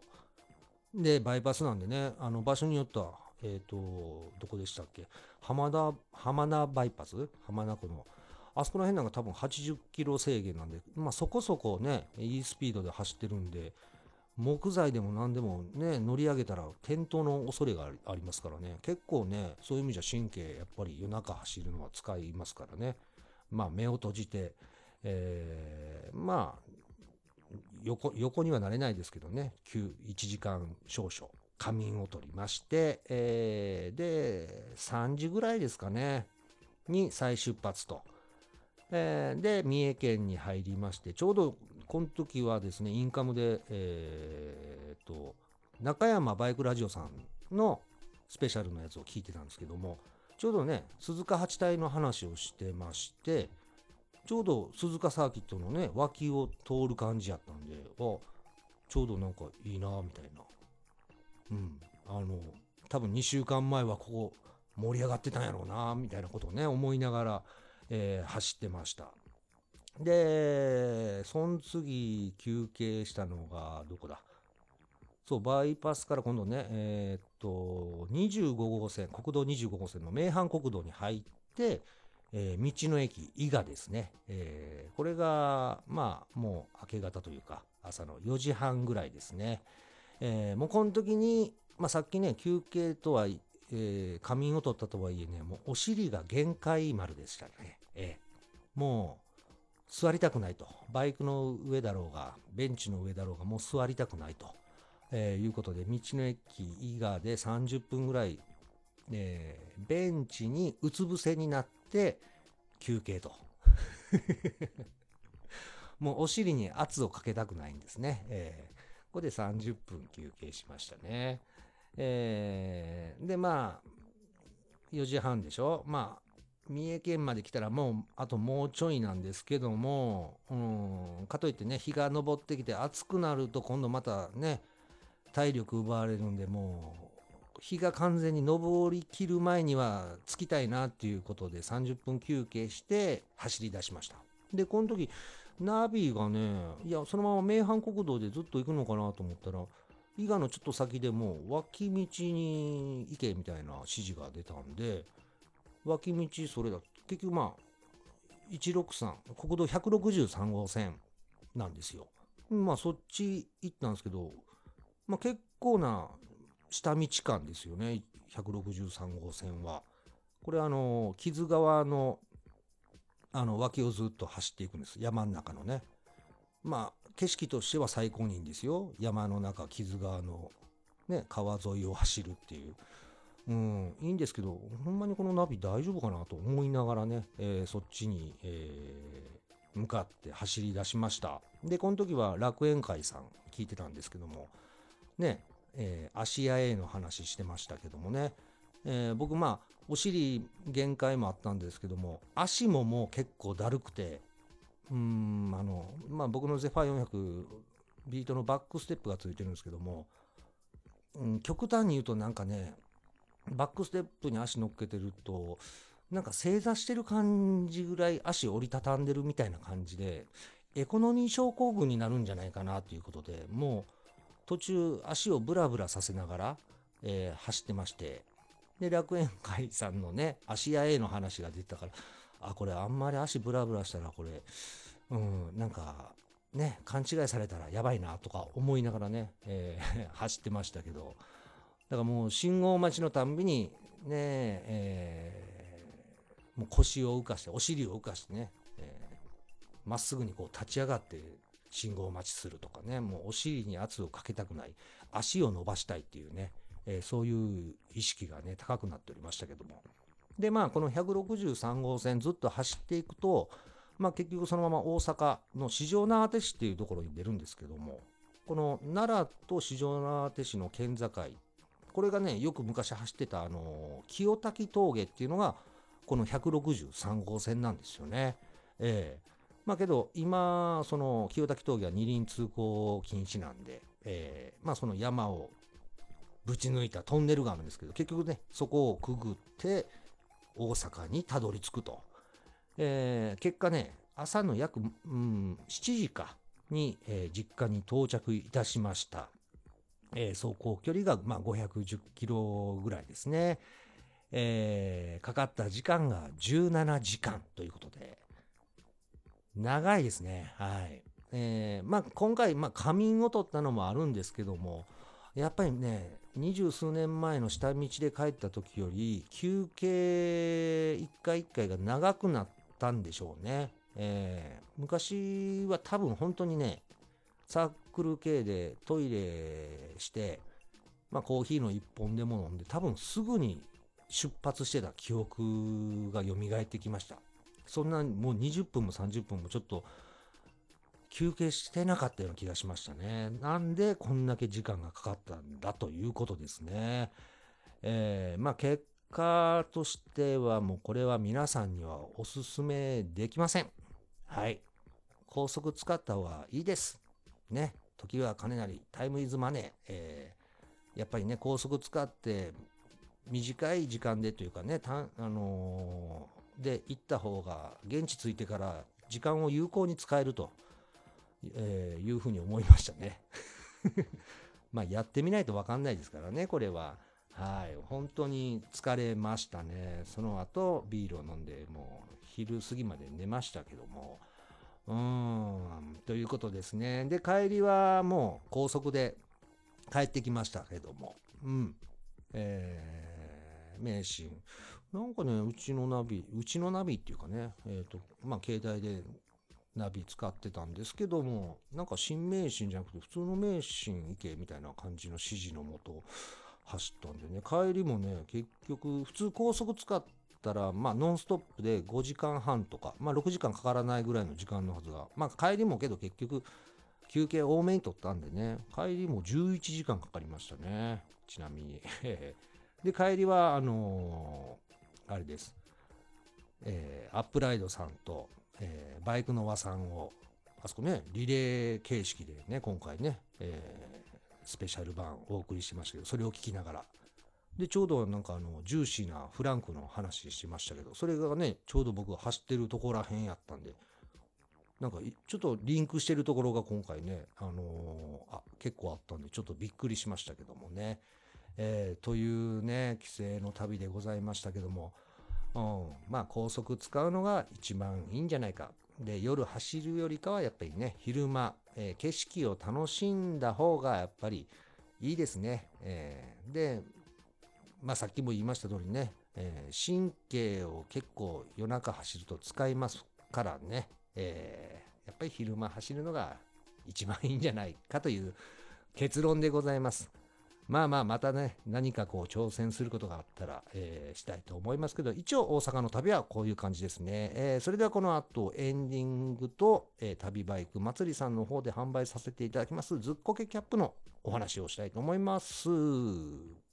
でバイパスなんでねあの場所によってはえっ、とどこでしたっけ？浜田浜名バイパス？浜名湖の。あそこら辺なんか多分80キロ制限なんで、まあ、そこそこねいいスピードで走ってるんで木材でも何でもね乗り上げたら転倒の恐れがありありますからね。結構ねそういう意味じゃ神経やっぱり夜中走るのは使いますからね。まあ目を閉じて、えーまあ横横にはなれないですけどね。9 1時間少々。仮眠を取りまして、えーで3時ぐらいですかねに再出発と。えーで三重県に入りましてちょうどこの時はですねインカムで、えー、と中山バイクラジオさんのスペシャルのやつを聞いてたんですけどもちょうどね鈴鹿八体の話をしてましてちょうど鈴鹿サーキットのね脇を通る感じやったんであちょうどなんかいいなみたいなうんあの多分2週間前はここ盛り上がってたんやろうなみたいなことをね思いながらえー走ってました。で、その次休憩したのがどこだ？そう、バイパスから今度ね、えーっと、25号線、国道25号線の名阪国道に入って、えー道の駅、伊賀ですね。えーこれが、まあ、もう明け方というか、朝の4時半ぐらいですね。えーもうこの時に、まあ、さっきね、休憩とはえー仮眠を取ったとはいえね、もうお尻が限界丸でしたね。ええもう座りたくないと。バイクの上だろうが、ベンチの上だろうが、もう座りたくないと、えーいうことで、道の駅伊賀で30分ぐらい、えーベンチにうつ伏せになって休憩と。[laughs] もうお尻に圧をかけたくないんですね。えここで30分休憩しましたね。えーで、まあ、4時半でしょ？まあ、三重県まで来たらもう、あともうちょいなんですけども、うん、かといってね、日が昇ってきて暑くなると今度またね、体力奪われるんで、もう、日が完全に昇りきる前には着きたいなっていうことで30分休憩して走り出しました。で、この時、ナビがね、いや、そのまま名阪国道でずっと行くのかなと思ったら、伊賀のちょっと先でも脇道に行けみたいな指示が出たんで、脇道それだ。結局まあ、163、国道163号線なんですよ。まあそっち行ったんですけど、まあ結構な下道間ですよね、163号線は。これあの、木津川のあの脇をずっと走っていくんです。山の中のね。まあ景色としては最高にいいんですよ。山の中、木津川のね、川沿いを走るっていう。うん、いいんですけど、ほんまにこのナビ大丈夫かなと思いながらね、えーそっちに、えー向かって走り出しました。で、この時は楽園会さん聞いてたんですけども、ね、えー芦屋 A の話してましたけどもね、えー僕まあ、お尻限界もあったんですけども、足ももう結構だるくて、うん、あの、まあ僕のゼファー400ビートのバックステップがついてるんですけども、うん、極端に言うとなんかね、バックステップに足乗っけてると、なんか正座してる感じぐらい足折りたたんでるみたいな感じで、エコノミー症候群になるんじゃないかなということで、もう途中足をブラブラさせながら、えー、走ってまして、で、楽園会さんのね、足屋 A の話が出てたから、あ、これあんまり足ブラブラしたらこれ、うん、なんか、ね、勘違いされたらやばいなとか思いながらね、えー、[laughs] 走ってましたけど、だからもう信号待ちのたんびに、ね、えー、もう腰を浮かして、お尻を浮かしてね、ま、っすぐにこう立ち上がって信号待ちするとかね、もうお尻に圧をかけたくない、足を伸ばしたいっていうね、えー、そういう意識がね、高くなっておりましたけども。で、まあ、この163号線ずっと走っていくと、まあ、結局そのまま大阪の四条畷市っていうところに出るんですけども、この奈良と四条畷市の県境、これがね、よく昔走ってた、あの、清滝峠っていうのが、この163号線なんですよね。ええまあけど、今、その清滝峠は二輪通行禁止なんで、えー、まあその山をぶち抜いたトンネルがあるんですけど、結局ね、そこをくぐって大阪にたどり着くと。えー、結果ね、朝の約、うん、7時かに、えー、実家に到着いたしました。えー、走行距離が、まあ、510キロぐらいですね。えー、かかった時間が17時間ということで、長いですね。はい。えー、まあ、今回、まあ、仮眠を取ったのもあるんですけども、やっぱりね、二十数年前の下道で帰った時より、休憩一回一回が長くなったんでしょうね。えー、昔は多分本当にね、サークル系でトイレして、まあコーヒーの一本でも飲んで、多分すぐに出発してた記憶が蘇ってきました。そんなもう20分も30分もちょっと休憩してなかったような気がしましたね。なんでこんだけ時間がかかったんだということですね。えー、まあ結果としてはもうこれは皆さんにはおすすめできません。はい。高速使った方がいいです。ね。時は金なり、タイムイズマネー。えー、やっぱりね、高速使って短い時間でというかね、たあのーで行った方が現地着いてから時間を有効に使えると、えー、いうふうに思いましたね。[laughs] まあやってみないとわかんないですからね、これは。はい。本当に疲れましたね。その後ビールを飲んで、もう昼過ぎまで寝ましたけども。うーん。ということですね。で、帰りはもう高速で帰ってきましたけども。うん。えー、名神。なんかね、うちのナビ、うちのナビっていうかね、えっ、ー、と、まあ、携帯でナビ使ってたんですけども、なんか新名神じゃなくて普通の名神行けみたいな感じの指示のもと走ったんでね、帰りもね、結局、普通高速使ったら、まあ、ノンストップで5時間半とか、まあ、6時間かからないぐらいの時間のはずが、まあ、帰りもけど結局、休憩多めに取ったんでね、帰りも11時間かかりましたね。ちなみに。[laughs] で、帰りは、あのーあれです。えー、アップライドさんと、えー、バイクの和さんを、あそこね、リレー形式でね、今回ね、えー、スペシャル版お送りしてましたけど、それを聞きながら。で、ちょうどなんかあの、ジューシーなフランクの話しましたけど、それがね、ちょうど僕が走ってるところらへんやったんで、なんかちょっとリンクしてるところが今回ね、あのー、あ、結構あったんで、ちょっとびっくりしましたけどもね。えー、というね、帰省の旅でございましたけども、うん、まあ高速使うのが一番いいんじゃないか。で、夜走るよりかはやっぱりね、昼間、えー、景色を楽しんだ方がやっぱりいいですね。えー、で、まあさっきも言いました通りね、えー、神経を結構夜中走ると使いますからね、え、やっぱり昼間走るのが一番いいんじゃないかという結論でございます。まあまあ、またね、何かこう挑戦することがあったら、えー、したいと思いますけど、一応大阪の旅はこういう感じですね。えー、それではこの後、エンディングと、えー、旅バイク祭りさんの方で販売させていただきます、ずっこけキャップのお話をしたいと思います。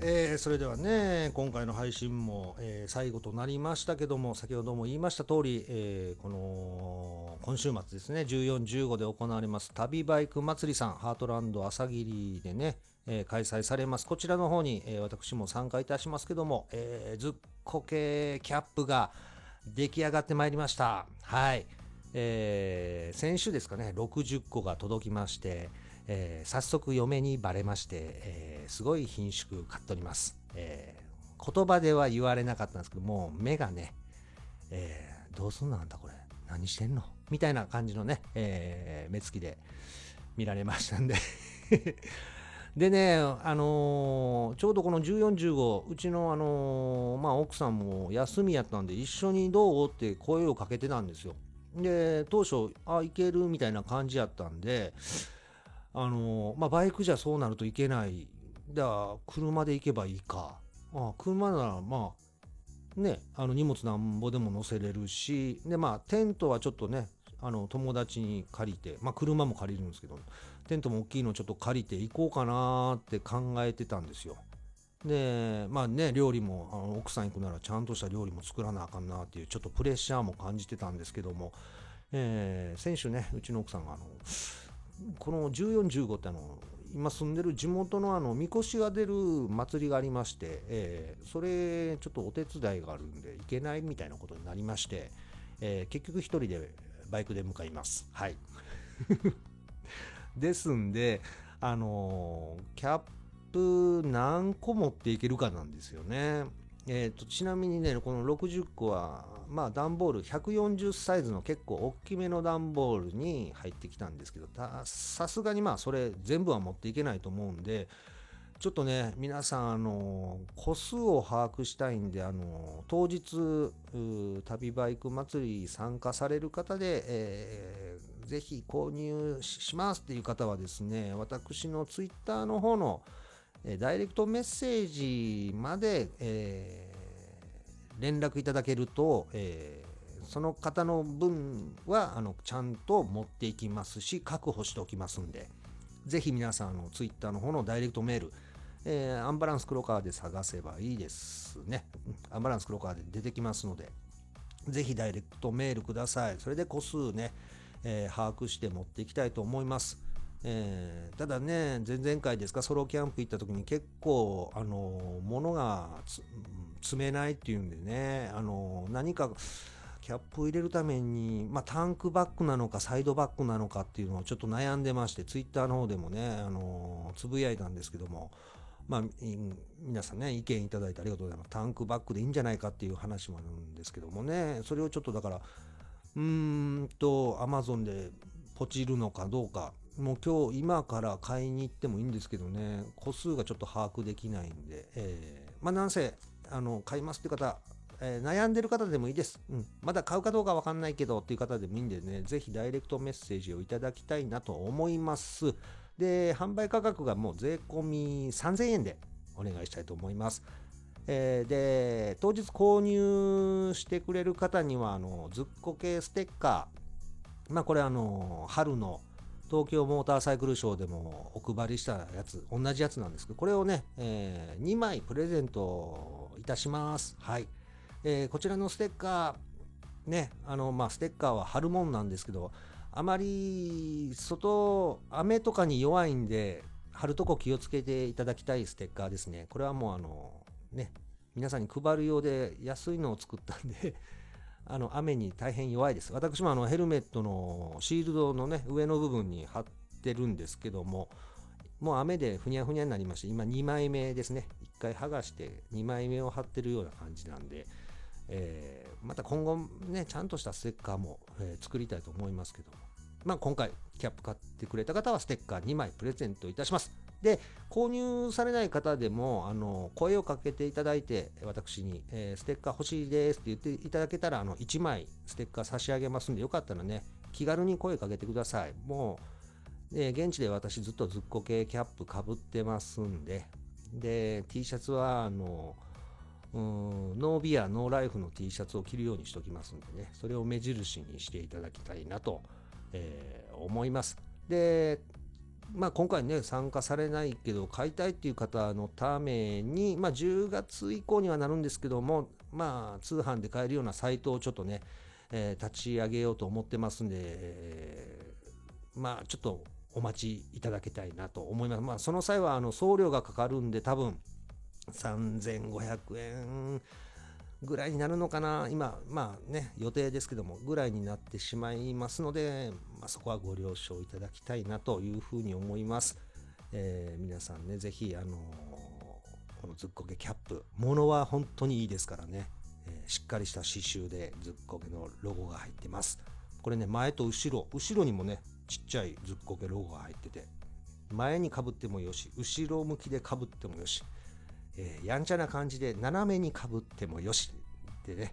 えー、それではね今回の配信も、えー、最後となりましたけども先ほども言いました通り、えー、この今週末ですね1415で行われます旅バイク祭りさんハートランド朝霧でね、え開催されます。こちらの方に、え私も参加いたしますけども、えずっこけキャップが出来上がってまいりました。はい。えー、先週ですかね60個が届きまして、えー、早速嫁にバレまして、えー、すごい品種買っております、えー、言葉では言われなかったんですけども目がね、えー、どうすんのあんたこれ？何してんの？みたいな感じのね、えー、目つきで見られましたんで。[laughs] でね、あのー、ちょうどこの14、15、うちの、あのー、まあ、奥さんも休みやったんで、一緒にどう？って声をかけてたんですよ。で、当初、あ、行ける？みたいな感じやったんで、あのまあ、バイクじゃそうなるといけない。だから車で行けばいいか。あ車ならまあ、ね、あの荷物なんぼでも乗せれるし、で、まあ、テントはちょっとね、あの友達に借りて、まあ、車も借りるんですけど、テントも大きいのちょっと借りて行こうかなって考えてたんですよ。で、まあね、料理も、あの奥さん行くならちゃんとした料理も作らなあかんなっていう、ちょっとプレッシャーも感じてたんですけども、えー、先週ね、うちの奥さんが、あの、この14、15ってあの、今住んでる地元のあの、みこしが出る祭りがありまして、えー、それ、ちょっとお手伝いがあるんで、行けないみたいなことになりまして、えー、結局一人でバイクで向かいます。はい。[laughs] ですんで、あのー、キャップ何個持っていけるかなんですよね。えーと、ちなみにね、この60個は、まあ、段ボール140サイズの結構大きめの段ボールに入ってきたんですけど、さすがにまあ、それ全部は持っていけないと思うんで、ちょっとね、皆さん、あの、個数を把握したいんで、あの、当日、旅バイク祭り参加される方で、えー、ぜひ購入しますっていう方はですね、私のツイッターの方の、えダイレクトメッセージまで、えー、連絡いただけると、えー、その方の分はあのちゃんと持っていきますし、確保しておきますんで、ぜひ皆さんのツイッターの方のダイレクトメール、えー、アンバランス黒川で探せばいいですね。アンバランス黒川で出てきますので、ぜひダイレクトメールください。それで個数ね、え、把握して持っていきたいと思います。えー、ただね、前々回ですか、ソロキャンプ行った時に結構、あの、物が積めないっていうんでね、あの、何か、キャップを入れるために、まあ、タンクバッグなのか、サイドバッグなのかっていうのをちょっと悩んでまして、ツイッターの方でもね、あの、つぶやいたんですけども、まあ、皆さんね、意見いただいてありがとうございます。タンクバッグでいいんじゃないかっていう話もあるんですけどもね、それをちょっとだから、うーんと、アマゾンでポチるのかどうか、もう今日、今から買いに行ってもいいんですけどね、個数がちょっと把握できないんで、えー、まあ、なんせ、あの、買いますって方、えー、悩んでる方でもいいです。うん。まだ買うかどうかわかんないけどっていう方でもいいんでね、ぜひダイレクトメッセージをいただきたいなと思います。で、販売価格がもう税込み3000円でお願いしたいと思います。えー、で、当日購入してくれる方には、あの、ずっこ系ステッカー、まあこれあの、春の東京モーターサイクルショーでもお配りしたやつ、同じやつなんですけど、これをね、えー、2枚プレゼントいたします。はい。えー、こちらのステッカー、ね、あの、まあ、ステッカーは貼るもんなんですけど、あまり外、雨とかに弱いんで、貼るとこ気をつけていただきたいステッカーですね。これはもうあの、ね、皆さんに配るようで安いのを作ったんであの雨に大変弱いです。私もあのヘルメットのシールドのね、上の部分に貼ってるんですけども、もう雨でふにゃふにゃになりまして、今2枚目ですね。1回剥がして2枚目を貼ってるような感じなんで、えー、また今後ね、ちゃんとしたステッカーも、えー、作りたいと思いますけども、まあ今回キャップ買ってくれた方はステッカー2枚プレゼントいたします。で、購入されない方でも、あの、声をかけていただいて、私に、えー、ステッカー欲しいですって言っていただけたら、あの、1枚ステッカー差し上げますんで、よかったらね、気軽に声かけてください。もう、え現地で私ずっとずっこ系キャップかぶってますんで、で、T シャツは、あの、うんノービア、ノーライフの T シャツを着るようにしておきますんでね、それを目印にしていただきたいなと、えー、思います。で、まあ、今回ね参加されないけど買いたいっていう方のために、まあ、10月以降にはなるんですけども、まあ、通販で買えるようなサイトをちょっとね、えー、立ち上げようと思ってますんで、まあちょっとお待ちいただきたいなと思います。まあ、その際はあの送料がかかるんで多分3500円ぐらいになるのかな。今まあね予定ですけどもぐらいになってしまいますので、まあ、そこはご了承いただきたいなというふうに思います、えー、皆さんねぜひあのー、このずっこけキャップものは本当にいいですからね、えー、しっかりした刺繍でずっこけのロゴが入ってます。これね前と後ろ後ろにもねちっちゃいずっこけロゴが入ってて前にかぶってもよし後ろ向きでかぶってもよし。えー、やんちゃな感じで斜めにかぶってもよしでね、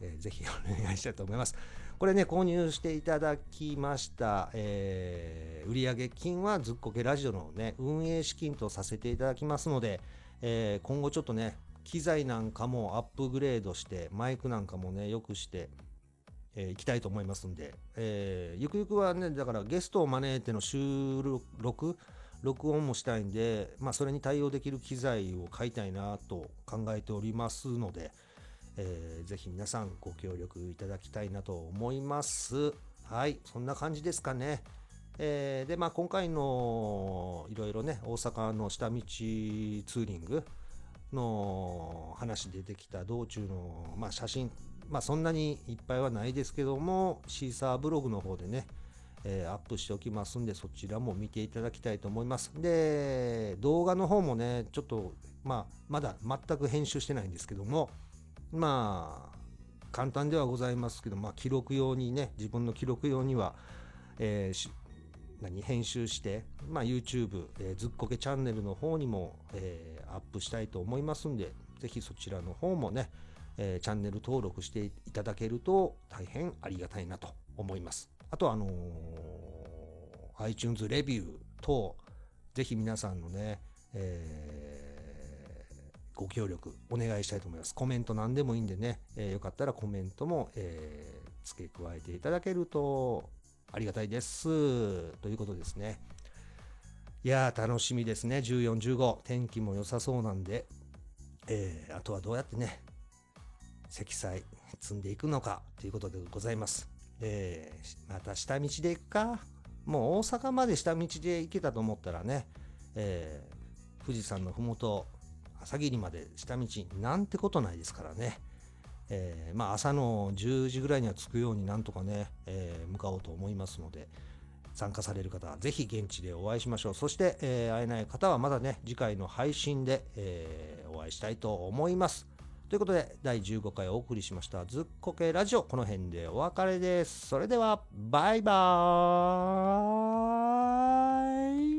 えー、ぜひお願いしたいと思います。これね、購入していただきました、えー、売上金はずっこけラジオのね、運営資金とさせていただきますので、えー、今後ちょっとね、機材なんかもアップグレードして、マイクなんかもね、良くして、えー、いきたいと思いますんで、えー、ゆくゆくはね、だからゲストを招いての収録、録音もしたいんで、まあ、それに対応できる機材を買いたいなと考えておりますので、えー、ぜひ皆さんご協力いただきたいなと思います。はい、そんな感じですかね。えー、で、まあ、今回のいろいろね、大阪の下道ツーリングの話出てきた道中の、まあ、写真、まあ、そんなにいっぱいはないですけども、シーサーブログの方でね、えー、アップしておきますんで、そちらも見ていただきたいと思います。で、動画の方もね、ちょっと、まあ、まだ全く編集してないんですけども、まあ、簡単ではございますけど、まあ、記録用にね、自分の記録用には、えー、何編集して、まあ、YouTube、えー、ずっこけチャンネルの方にも、えー、アップしたいと思いますんで、ぜひそちらの方もね、えー、チャンネル登録していただけると大変ありがたいなと思います。あとあのー、iTunes レビュー等、ぜひ皆さんのね、えー、ご協力お願いしたいと思います。コメント何でもいいんでね、えー、よかったらコメントも、えー、付け加えていただけるとありがたいです。ということですね。いやー、楽しみですね。14、15。天気も良さそうなんで、えー、あとはどうやってね、積載積んでいくのかということでございます。え、また下道で行くか。もう大阪まで下道で行けたと思ったらね、えー、富士山のふもと朝霧まで下道なんてことないですからね、えー、まあ朝の10時ぐらいには着くようになんとかね、えー、向かおうと思いますので参加される方はぜひ現地でお会いしましょう。そして、え会えない方はまだね次回の配信で、えお会いしたいと思います。ということで、第15回お送りしました、ズッコケラジオ、この辺でお別れです。それでは、バイバーイ